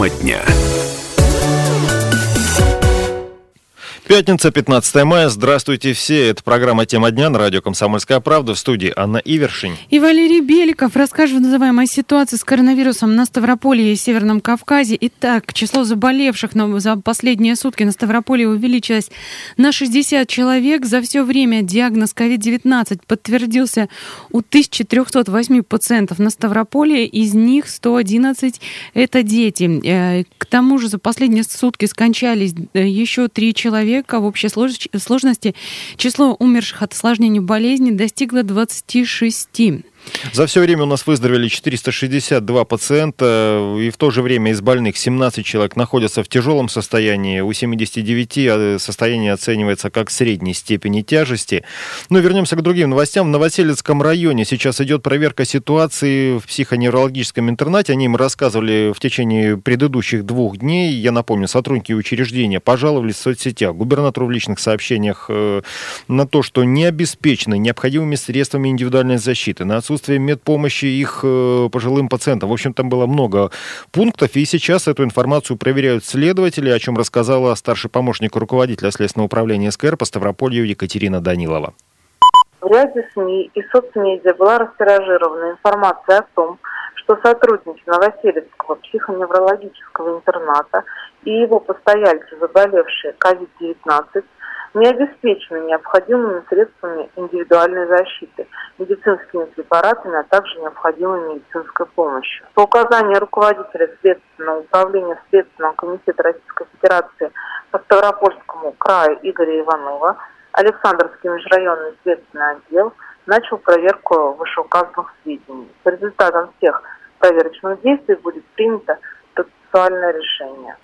Тема дня. Пятница, 15 мая. Здравствуйте все. Это программа «Тема дня» на радио «Комсомольская правда» в студии Анна Ивершин. И Валерий Беликов. Расскажем называемой ситуации с коронавирусом на Ставрополье и Северном Кавказе. Итак, число заболевших за последние сутки на Ставрополье увеличилось на 60 человек. За все время диагноз COVID-19 подтвердился у 1308 пациентов на Ставрополье. Из них 111 – это дети. Э, к тому же за последние сутки скончались э, еще три человека человека в общей сложности число умерших от осложнений болезни достигло 26. За все время у нас выздоровели 462 пациента, и в то же время из больных 17 человек находятся в тяжелом состоянии, у 79 а, состояние оценивается как средней степени тяжести. Но вернемся к другим новостям. В Новоселецком районе сейчас идет проверка ситуации в психоневрологическом интернате. О ней мы рассказывали в течение предыдущих двух дней. Я напомню, сотрудники учреждения пожаловались в соцсетях губернатору в личных сообщениях э, на то, что не обеспечены необходимыми средствами индивидуальной защиты, на отсутствие медпомощи их э, пожилым пациентам. В общем, там было много пунктов, и сейчас эту информацию проверяют следователи, о чем рассказала старший помощник руководителя Следственного управления СКР по Ставрополью Екатерина Данилова. В ряде СМИ и соцмедиа была растиражирована информация о том, что сотрудники Новоселецкого психоневрологического интерната и его постояльцы, заболевшие COVID-19, не обеспечены необходимыми средствами индивидуальной защиты, медицинскими препаратами, а также необходимой медицинской помощью. По указанию руководителя Следственного управления Следственного комитета Российской Федерации по Ставропольскому краю Игоря Иванова, Александровский межрайонный следственный отдел начал проверку вышеуказанных сведений. По результатам всех проверочных действий будет принято процессуальное решение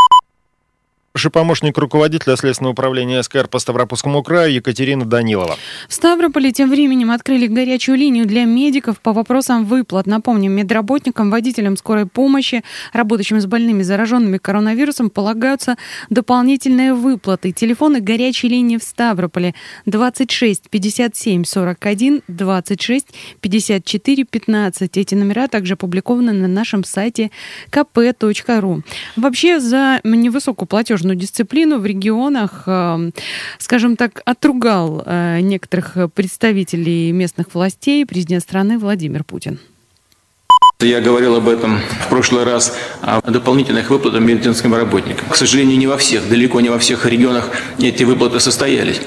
же помощник руководителя Следственного управления СКР по Ставропольскому краю Екатерина Данилова. В Ставрополе тем временем открыли горячую линию для медиков по вопросам выплат. Напомним, медработникам, водителям скорой помощи, работающим с больными зараженными коронавирусом полагаются дополнительные выплаты. Телефоны горячей линии в Ставрополе 26 57 41 26 54 15. Эти номера также опубликованы на нашем сайте kp.ru. Вообще за невысокую платежную платежную дисциплину в регионах, эм, скажем так, отругал э, некоторых представителей местных властей президент страны Владимир Путин. Я говорил об этом в прошлый раз, о дополнительных выплатах медицинским работникам. К сожалению, не во всех, далеко не во всех регионах эти выплаты состоялись.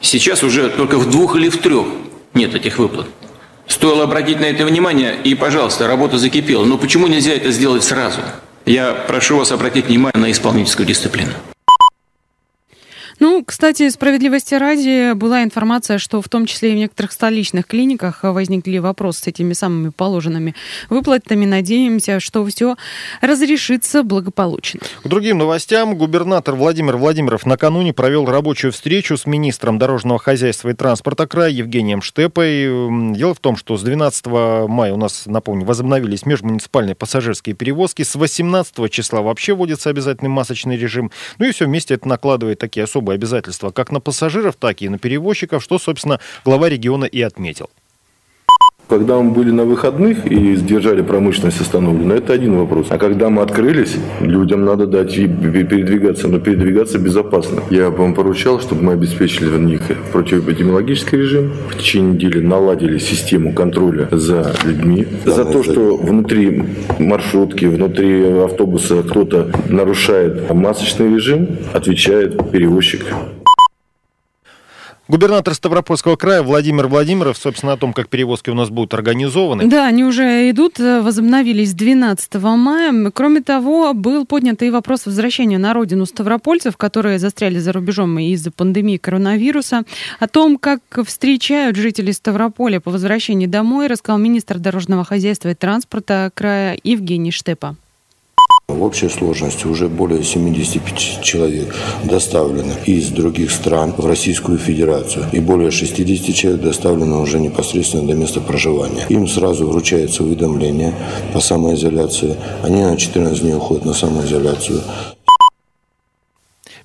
Сейчас уже только в двух или в трех нет этих выплат. Стоило обратить на это внимание, и, пожалуйста, работа закипела. Но почему нельзя это сделать сразу? Я прошу вас обратить внимание на исполнительскую дисциплину. Ну, кстати, справедливости ради, была информация, что в том числе и в некоторых столичных клиниках возникли вопросы с этими самыми положенными выплатами. Надеемся, что все разрешится благополучно. К другим новостям. Губернатор Владимир Владимиров накануне провел рабочую встречу с министром дорожного хозяйства и транспорта края Евгением Штепой. Дело в том, что с 12 мая у нас, напомню, возобновились межмуниципальные пассажирские перевозки. С 18 числа вообще вводится обязательный масочный режим. Ну и все вместе это накладывает такие особые особые обязательства как на пассажиров, так и на перевозчиков, что, собственно, глава региона и отметил. Когда мы были на выходных и сдержали промышленность остановленную, это один вопрос. А когда мы открылись, людям надо дать передвигаться, но передвигаться безопасно. Я вам поручал, чтобы мы обеспечили в них противоэпидемиологический режим. В течение недели наладили систему контроля за людьми. За то, что внутри маршрутки, внутри автобуса кто-то нарушает масочный режим, отвечает перевозчик. Губернатор Ставропольского края Владимир Владимиров, собственно, о том, как перевозки у нас будут организованы. Да, они уже идут, э, возобновились 12 мая. Кроме того, был поднят и вопрос возвращения на родину ставропольцев, которые застряли за рубежом из-за пандемии коронавируса. О том, как встречают жители Ставрополя по возвращении домой, рассказал министр дорожного хозяйства и транспорта края Евгений Штепа. В общей сложности уже более 75 человек доставлено из других стран в Российскую Федерацию и более 60 человек доставлено уже непосредственно до места проживания. Им сразу вручается уведомление по самоизоляции. Они на 14 дней уходят на самоизоляцию.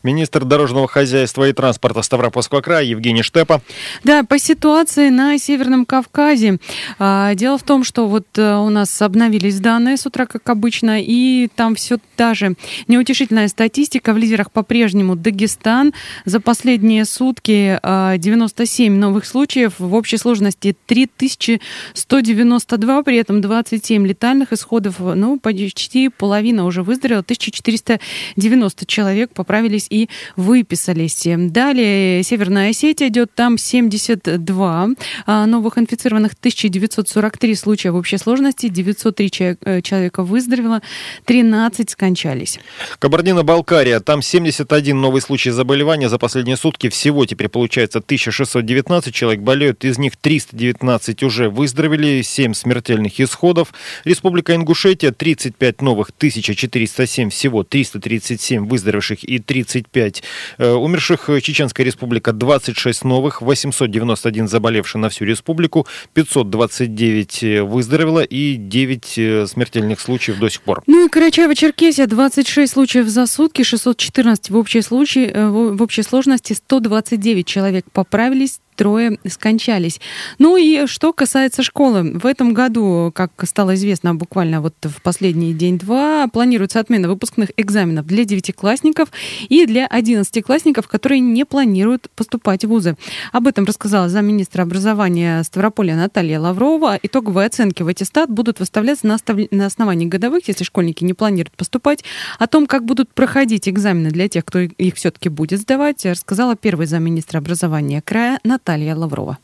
Министр дорожного хозяйства и транспорта Ставропольского края Евгений Штепа. Да, по ситуации на Северном Кавказе. А, дело в том, что вот э, у нас обновились данные с утра, как обычно, и там все та же неутешительная статистика. В лидерах по-прежнему Дагестан. За последние сутки 97 а, новых случаев. В общей сложности 3192, при этом 27 летальных исходов. Ну, почти половина уже выздоровела. 1490 человек поправились и выписались. Далее Северная Осетия идет, там 72 а, новых инфицированных, 1943 случая в общей сложности, 903 э, человека выздоровело, 13 скончались. Кабардино-Балкария, там 71 новый случай заболевания за последние сутки. Всего теперь получается 1619 человек болеют, из них 319 уже выздоровели, 7 смертельных исходов. Республика Ингушетия, 35 новых, 1407 всего, 337 выздоровевших и 30 25. Э, умерших э, Чеченская республика 26 новых, 891 заболевший на всю республику, 529 э, выздоровело и 9 смертельных случаев до сих пор. Ну и Карачаево-Черкесия 26 случаев за сутки, 614 в общей, случае, в общей сложности, 129 человек поправились, трое скончались. Ну и что касается школы. В этом году, как стало известно буквально вот в последний день-два, планируется отмена выпускных экзаменов для девятиклассников и для одиннадцатиклассников, которые не планируют поступать в вузы. Об этом рассказала замминистра образования Ставрополя Наталья Лаврова. Итоговые оценки в аттестат будут выставляться на, на основании годовых, если школьники не планируют поступать. О том, как будут проходить экзамены для тех, кто их все-таки будет сдавать, рассказала первый замминистра образования края Наталья Наталья Лаврова.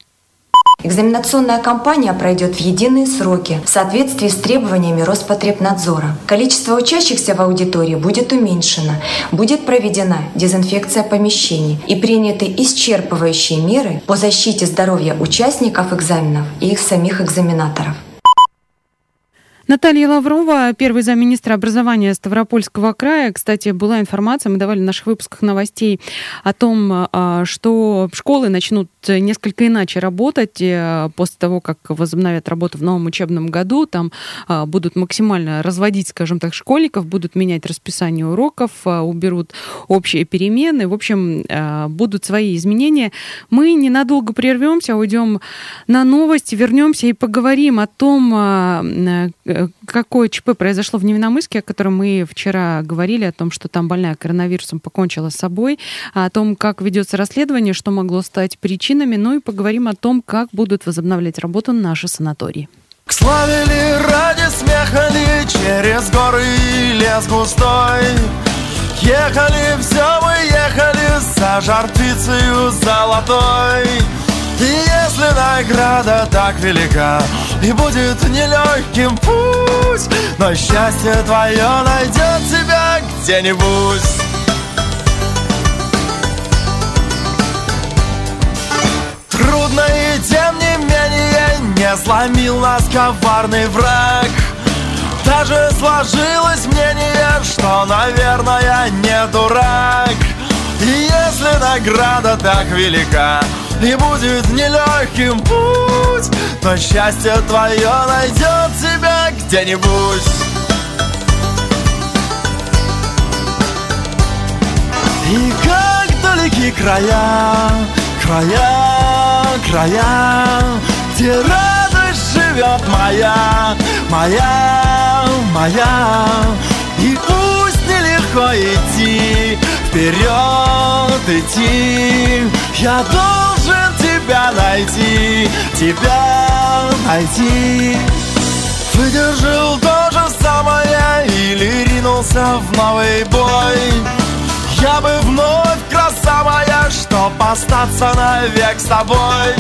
Экзаменационная кампания пройдет в единые сроки в соответствии с требованиями Роспотребнадзора. Количество учащихся в аудитории будет уменьшено, будет проведена дезинфекция помещений и приняты исчерпывающие меры по защите здоровья участников экзаменов и их самих экзаменаторов. Наталья Лаврова, первый замминистра образования Ставропольского края. Кстати, была информация, мы давали в наших выпусках новостей о том, а, что школы начнут несколько иначе работать э, после того, как возобновят работу в новом учебном году. Там а, будут максимально разводить, скажем так, школьников, будут менять расписание уроков, а, уберут общие перемены. В общем, будут свои изменения. Мы ненадолго прервемся, уйдем на новости, вернемся и поговорим о том, какое ЧП произошло в Невиномыске, о котором мы вчера говорили, о том, что там больная коронавирусом покончила с собой, о том, как ведется расследование, что могло стать причинами, ну и поговорим о том, как будут возобновлять работу наши санатории. К славе ли ради смеха ли через горы и лес густой Ехали, все мы ехали за жар золотой и если награда так велика И будет нелегким путь Но счастье твое найдет тебя где-нибудь. Трудно и тем не менее Не сломил нас коварный враг. Даже сложилось мнение Что, наверное, не дурак. И если награда так велика и будет нелегким путь Но счастье твое найдет тебя где-нибудь. И как далеки края, края, края Где радость живет моя, моя, моя. И пусть нелегко идти, вперед идти. Я должен найти, тебя найти. Выдержал то же самое или ринулся в новый бой. Я бы вновь, краса моя, чтоб остаться навек с тобой.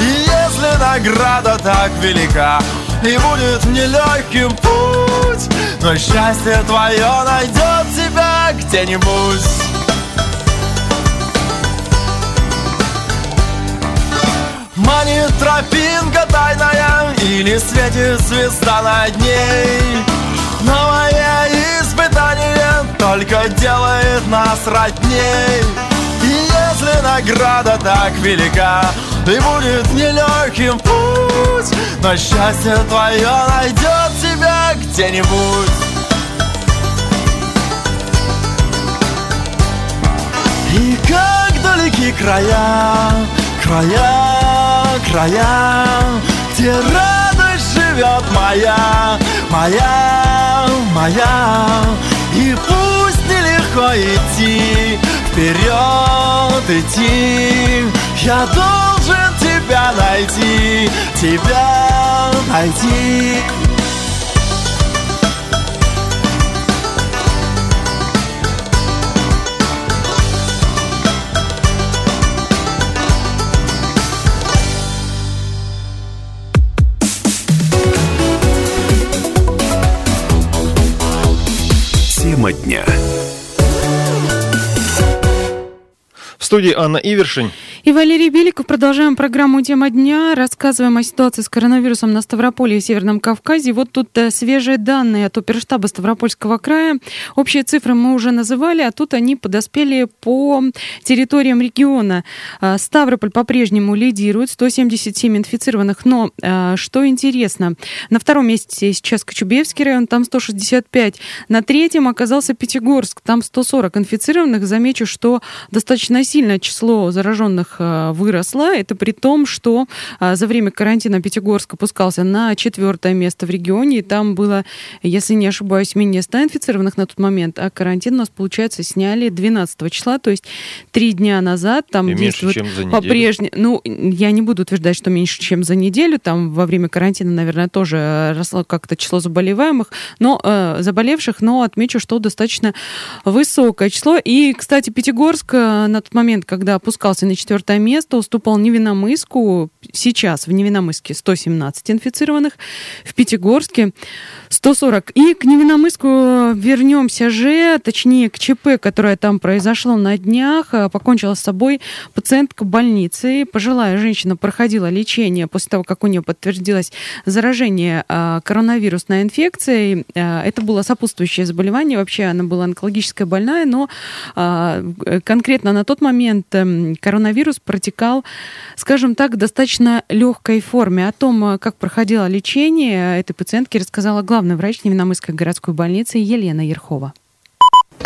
И если награда так велика и будет нелегким путь Но счастье твое найдет тебя где-нибудь Манит тропинка тайная Или светит звезда над ней. Новое испытание Только делает нас родней. И если награда так велика И будет нелегким путь Но счастье твое найдет тебя где-нибудь. И как далеки края, края, края, где радость живет моя, моя, моя. И пусть нелегко идти, вперед идти, я должен тебя найти, тебя найти. Тема дня. В студии Анна Ивершин. И Валерий Беликов. Продолжаем программу «Тема дня». Рассказываем о ситуации с коронавирусом на Ставрополе и Северном Кавказе. Вот тут э, свежие данные от оперштаба Ставропольского края. Общие цифры мы уже называли, а тут они подоспели по территориям региона. Э, Ставрополь по-прежнему лидирует, 177 инфицированных. Но, э, что интересно, на втором месте сейчас Кочубевский район, там 165. На третьем оказался Пятигорск, там 140 инфицированных. Замечу, что достаточно сильное число зараженных выросла. Это при том, что э, за время карантина Пятигорск опускался на четвертое место в регионе. И там было, если не ошибаюсь, менее 100 инфицированных на тот момент. А карантин у нас, получается, сняли 12 числа, то есть три дня назад. Там и действует по-прежнему. Ну, я не буду утверждать, что меньше, чем за неделю. Там во время карантина, наверное, тоже росло как-то число заболеваемых, но э, заболевших, но отмечу, что достаточно высокое число. И, кстати, Пятигорск э, на тот момент, когда опускался на четвертое четвертое место уступал Невиномыску. Сейчас в Невиномыске 117 инфицированных, в Пятигорске 140. И к Невиномыску вернемся же, точнее к ЧП, которое там произошло на днях. Покончила с собой пациентка больницы. Пожилая женщина проходила лечение после того, как у нее подтвердилось заражение а, коронавирусной инфекцией. Это было сопутствующее заболевание. Вообще она была онкологическая больная, но конкретно на тот момент эм, коронавирус протекал, скажем так, в достаточно легкой форме. О том, как проходило лечение этой пациентки, рассказала главный врач Невиномысской городской больницы Елена Ерхова.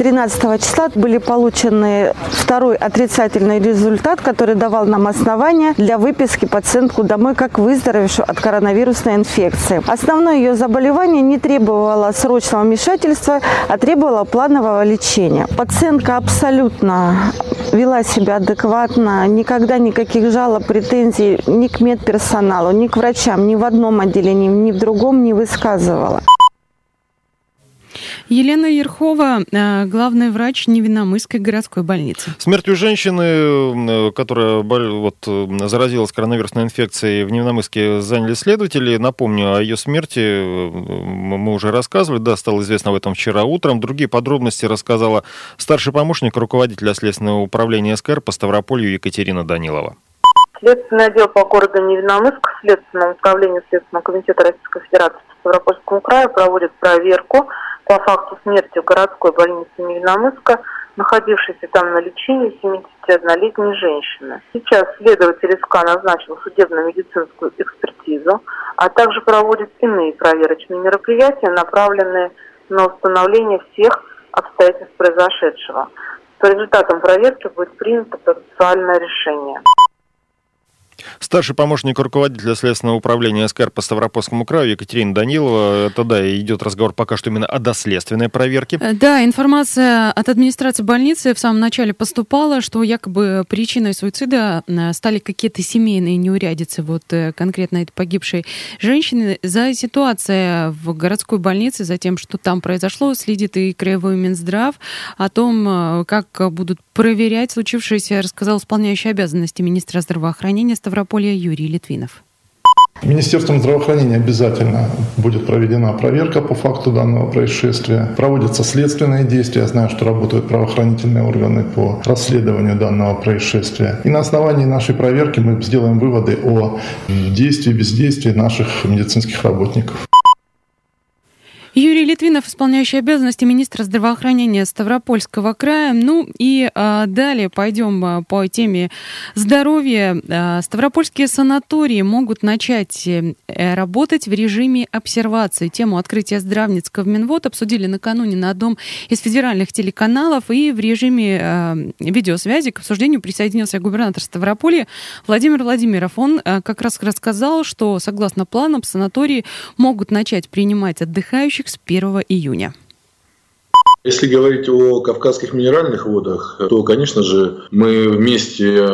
13 числа были получены второй отрицательный результат, который давал нам основания для выписки пациентку домой как выздоровевшую от коронавирусной инфекции. Основное ее заболевание не требовало срочного вмешательства, а требовало планового лечения. Пациентка абсолютно вела себя адекватно, никогда никаких жалоб, претензий ни к медперсоналу, ни к врачам, ни в одном отделении, ни в другом не высказывала. Елена Ерхова, э, главный врач Невиномысской городской больницы. Смертью женщины, э, которая вот, э, заразилась коронавирусной инфекцией в Невиномыске, заняли следователи. Напомню, о ее смерти мы уже рассказывали. Да, стало известно об этом вчера утром. Другие подробности рассказала старший помощник руководителя Следственного управления СКР по Ставрополью Екатерина Данилова. Следственный отдел по городу Невиномыск Следственного управления Следственного комитета Российской Федерации по Ставропольскому краю проводит проверку по факту смерти в городской больнице Невиномыска, находившейся там на лечении 71-летней женщины. Сейчас следователь СК назначил судебно-медицинскую экспертизу, а также проводит иные проверочные мероприятия, направленные на установление всех обстоятельств произошедшего. По результатам проверки будет принято процессуальное решение. Старший помощник руководителя Следственного управления СКР по Ставропольскому краю Екатерина Данилова. Это, да, идет разговор пока что именно о доследственной проверке. Э, да, информация от администрации больницы в самом начале поступала, что якобы причиной суицида э, стали какие-то семейные неурядицы вот э, конкретно этой погибшей женщины. За ситуацией в городской больнице, за тем, что там произошло, следит и Краевой Минздрав. О том, как будут проверять случившееся, рассказал исполняющий обязанности министра здравоохранения Ставрополья Юрий Литвинов. Министерством здравоохранения обязательно будет проведена проверка по факту данного происшествия. Проводятся следственные действия. Я знаю, что работают правоохранительные органы по расследованию данного происшествия. И на основании нашей проверки мы сделаем выводы о действии, бездействии наших медицинских работников. Юрий Литвинов, исполняющий обязанности министра здравоохранения Ставропольского края. Ну и а, далее пойдем а, по теме здоровья. А, Ставропольские санатории могут начать э, работать в режиме обсервации. Тему открытия здравниц в Минвод обсудили накануне на одном из федеральных телеканалов и в режиме а, видеосвязи к обсуждению присоединился губернатор Ставрополья Владимир Владимиров. Он а, как раз рассказал, что согласно планам санатории могут начать принимать отдыхающих с 1 июня. Если говорить о кавказских минеральных водах, то, конечно же, мы вместе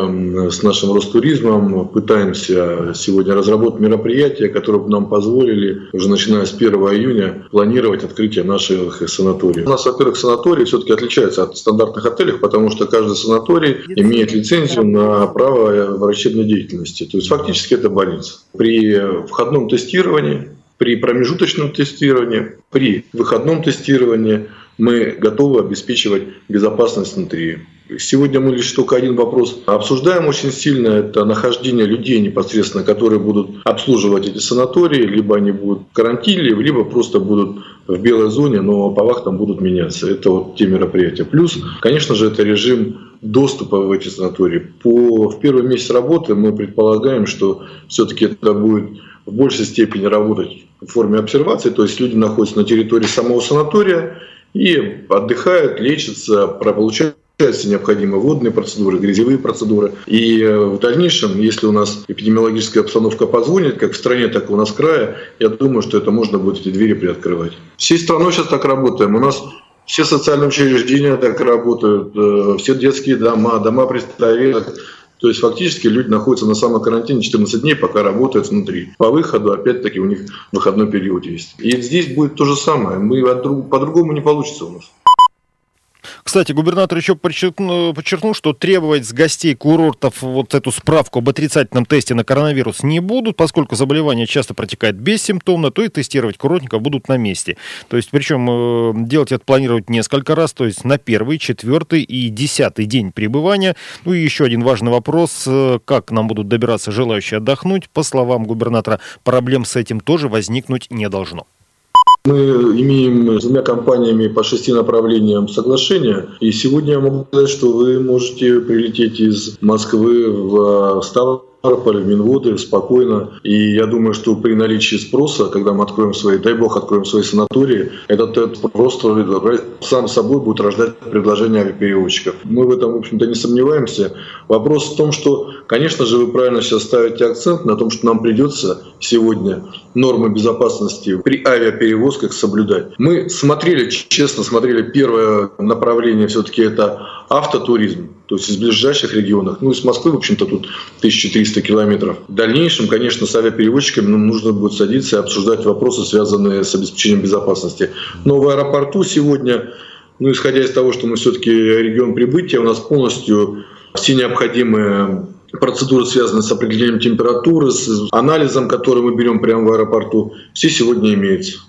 с нашим Ростуризмом пытаемся сегодня разработать мероприятия, которые бы нам позволили уже начиная с 1 июня планировать открытие наших санаториев. У нас, во-первых, санатории все-таки отличаются от стандартных отелей, потому что каждый санаторий имеет лицензию на право врачебной деятельности. То есть фактически это больница. При входном тестировании при промежуточном тестировании, при выходном тестировании мы готовы обеспечивать безопасность внутри. Сегодня мы лишь только один вопрос обсуждаем очень сильно. Это нахождение людей непосредственно, которые будут обслуживать эти санатории. Либо они будут в карантине, либо просто будут в белой зоне, но по вахтам будут меняться. Это вот те мероприятия. Плюс, конечно же, это режим доступа в эти санатории. По, в первый месяц работы мы предполагаем, что все-таки это будет в большей степени работать в форме обсервации, то есть люди находятся на территории самого санатория и отдыхают, лечатся, получают все необходимые водные процедуры, грязевые процедуры. И э, в дальнейшем, если у нас эпидемиологическая обстановка позволит, как в стране, так и у нас в крае, я думаю, что это можно будет эти двери приоткрывать. Всей страной сейчас так работаем. У нас все социальные учреждения так работают, э, все детские дома, дома престарелых, то есть фактически люди находятся на самокарантине 14 дней, пока работают внутри. По выходу, опять-таки, у них выходной период есть. И здесь будет то же самое. Мы по-другому не получится у нас. Кстати, губернатор еще подчеркнул, подчеркнул, что требовать с гостей курортов вот эту справку об отрицательном тесте на коронавирус не будут, поскольку заболевание часто протекает бессимптомно, то и тестировать курортников будут на месте. То есть, причем э, делать это планировать несколько раз, то есть на первый, четвертый и десятый день пребывания. Ну и еще один важный вопрос, э, как нам будут добираться желающие отдохнуть. По словам губернатора, проблем с этим тоже возникнуть не должно. Мы имеем с двумя компаниями по шести направлениям соглашения. И сегодня я могу сказать, что вы можете прилететь из Москвы в Ставрополь Ставрополь, Минводы спокойно. И я думаю, что при наличии спроса, когда мы откроем свои, дай бог, откроем свои санатории, этот, этот просто сам собой будет рождать предложение авиаперевозчиков. Мы в этом, в общем-то, не сомневаемся. Вопрос в том, что, конечно же, вы правильно сейчас ставите акцент на том, что нам придется сегодня нормы безопасности при авиаперевозках соблюдать. Мы смотрели, честно смотрели, первое направление все-таки это автотуризм то есть из ближайших регионов. Ну, из Москвы, в общем-то, тут 1300 километров. В дальнейшем, конечно, с авиаперевозчиками ну, нужно будет садиться и обсуждать вопросы, связанные с обеспечением безопасности. Но в аэропорту сегодня, ну, исходя из того, что мы все-таки регион прибытия, у нас полностью все необходимые процедуры, связанные с определением температуры, с анализом, который мы берем прямо в аэропорту, все сегодня имеются.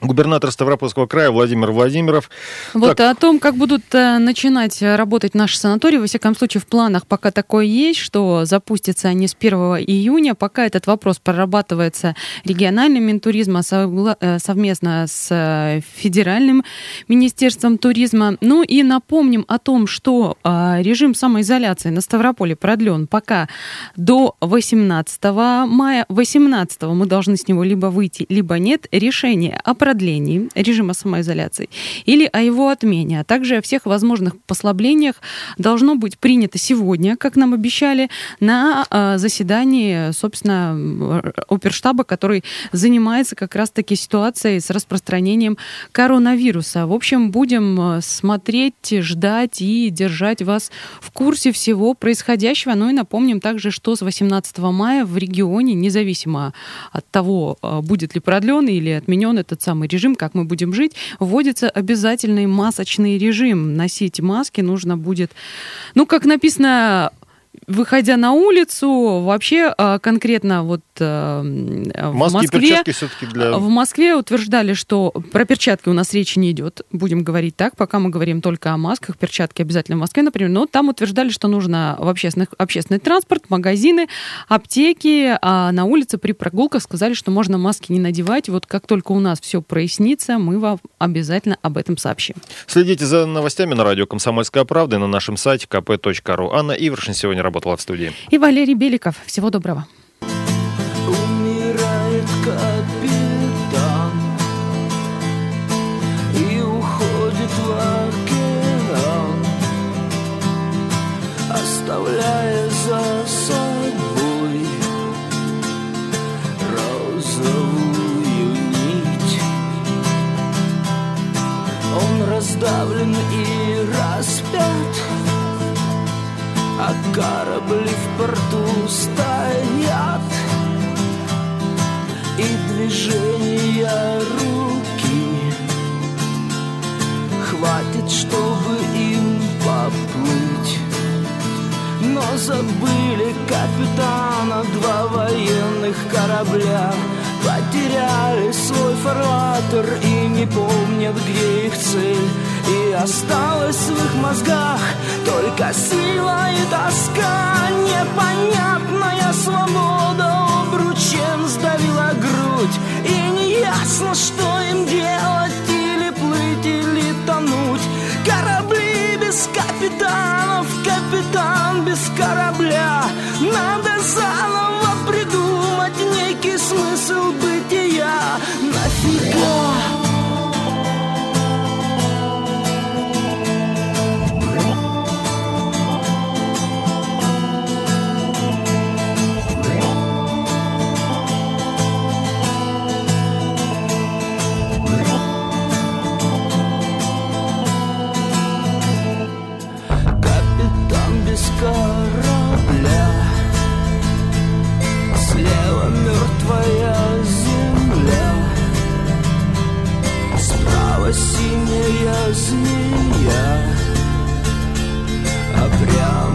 Губернатор Ставропольского края Владимир Владимиров. Вот так. о том, как будут э, начинать работать наши санатории, во всяком случае, в планах пока такое есть, что запустятся они с 1 июня. Пока этот вопрос прорабатывается региональным Минтуризма э, совместно с э, Федеральным Министерством туризма. Ну и напомним о том, что режим самоизоляции на Ставрополе продлен пока до 18 мая. 18 мы должны с него либо выйти, либо нет. Решение о продлении режима самоизоляции или о его отмене, а также о всех возможных послаблениях должно быть принято сегодня, как нам обещали, на а, заседании, собственно, оперштаба, который занимается как раз-таки ситуацией с распространением коронавируса. В общем, будем а, смотреть, ждать и держать вас в курсе всего происходящего. Ну и напомним также, что с 18 мая в регионе, независимо от того, а, будет ли продлен или отменен этот самый самый режим, как мы будем жить, вводится обязательный масочный режим. Носить маски нужно будет, ну, как написано выходя на улицу, вообще а, конкретно вот э, в Маски Москве... для... В Москве утверждали, что про перчатки у нас речи не идет. Будем говорить так, пока мы говорим только о масках. Перчатки обязательно в Москве, например. Но там утверждали, что нужно в общественных, общественный транспорт, магазины, аптеки. А на улице при прогулках сказали, что можно маски не надевать. Вот как только у нас все прояснится, мы вам обязательно об этом сообщим. Следите за новостями на радио «Комсомольская правда» и на нашем сайте kp.ru. Анна Ивершин сегодня работала в студии. И Валерий Беликов. Всего доброго. Умирает капитан И уходит в океан Оставляя за собой Розовую нить Он раздавлен А корабли в порту стоят И движения руки. Хватит, чтобы им поплыть. Но забыли капитана Два военных корабля. Потеряли свой фарватер И не помнят, где их цель И осталась в их мозгах Только сила и тоска. Непонятная свобода Обручем сдавила грудь И неясно, что им делать Или плыть, или тонуть. Корабли без капитанов Капитан без корабля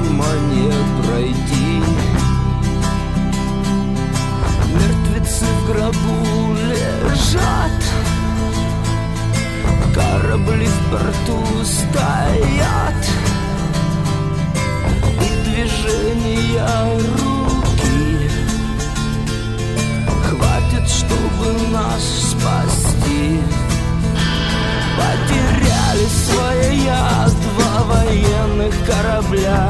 прямо не пройти Мертвецы в гробу лежат Корабли в порту стоят. И движения руки Хватит, чтобы нас спасти. Потеряли свои я Два военных корабля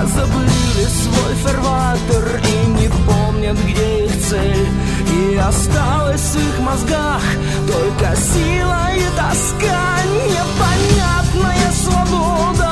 Позабыли свой фарватер И не помнят, где их цель. И осталась в их мозгах Только сила и тоска. Непонятная свобода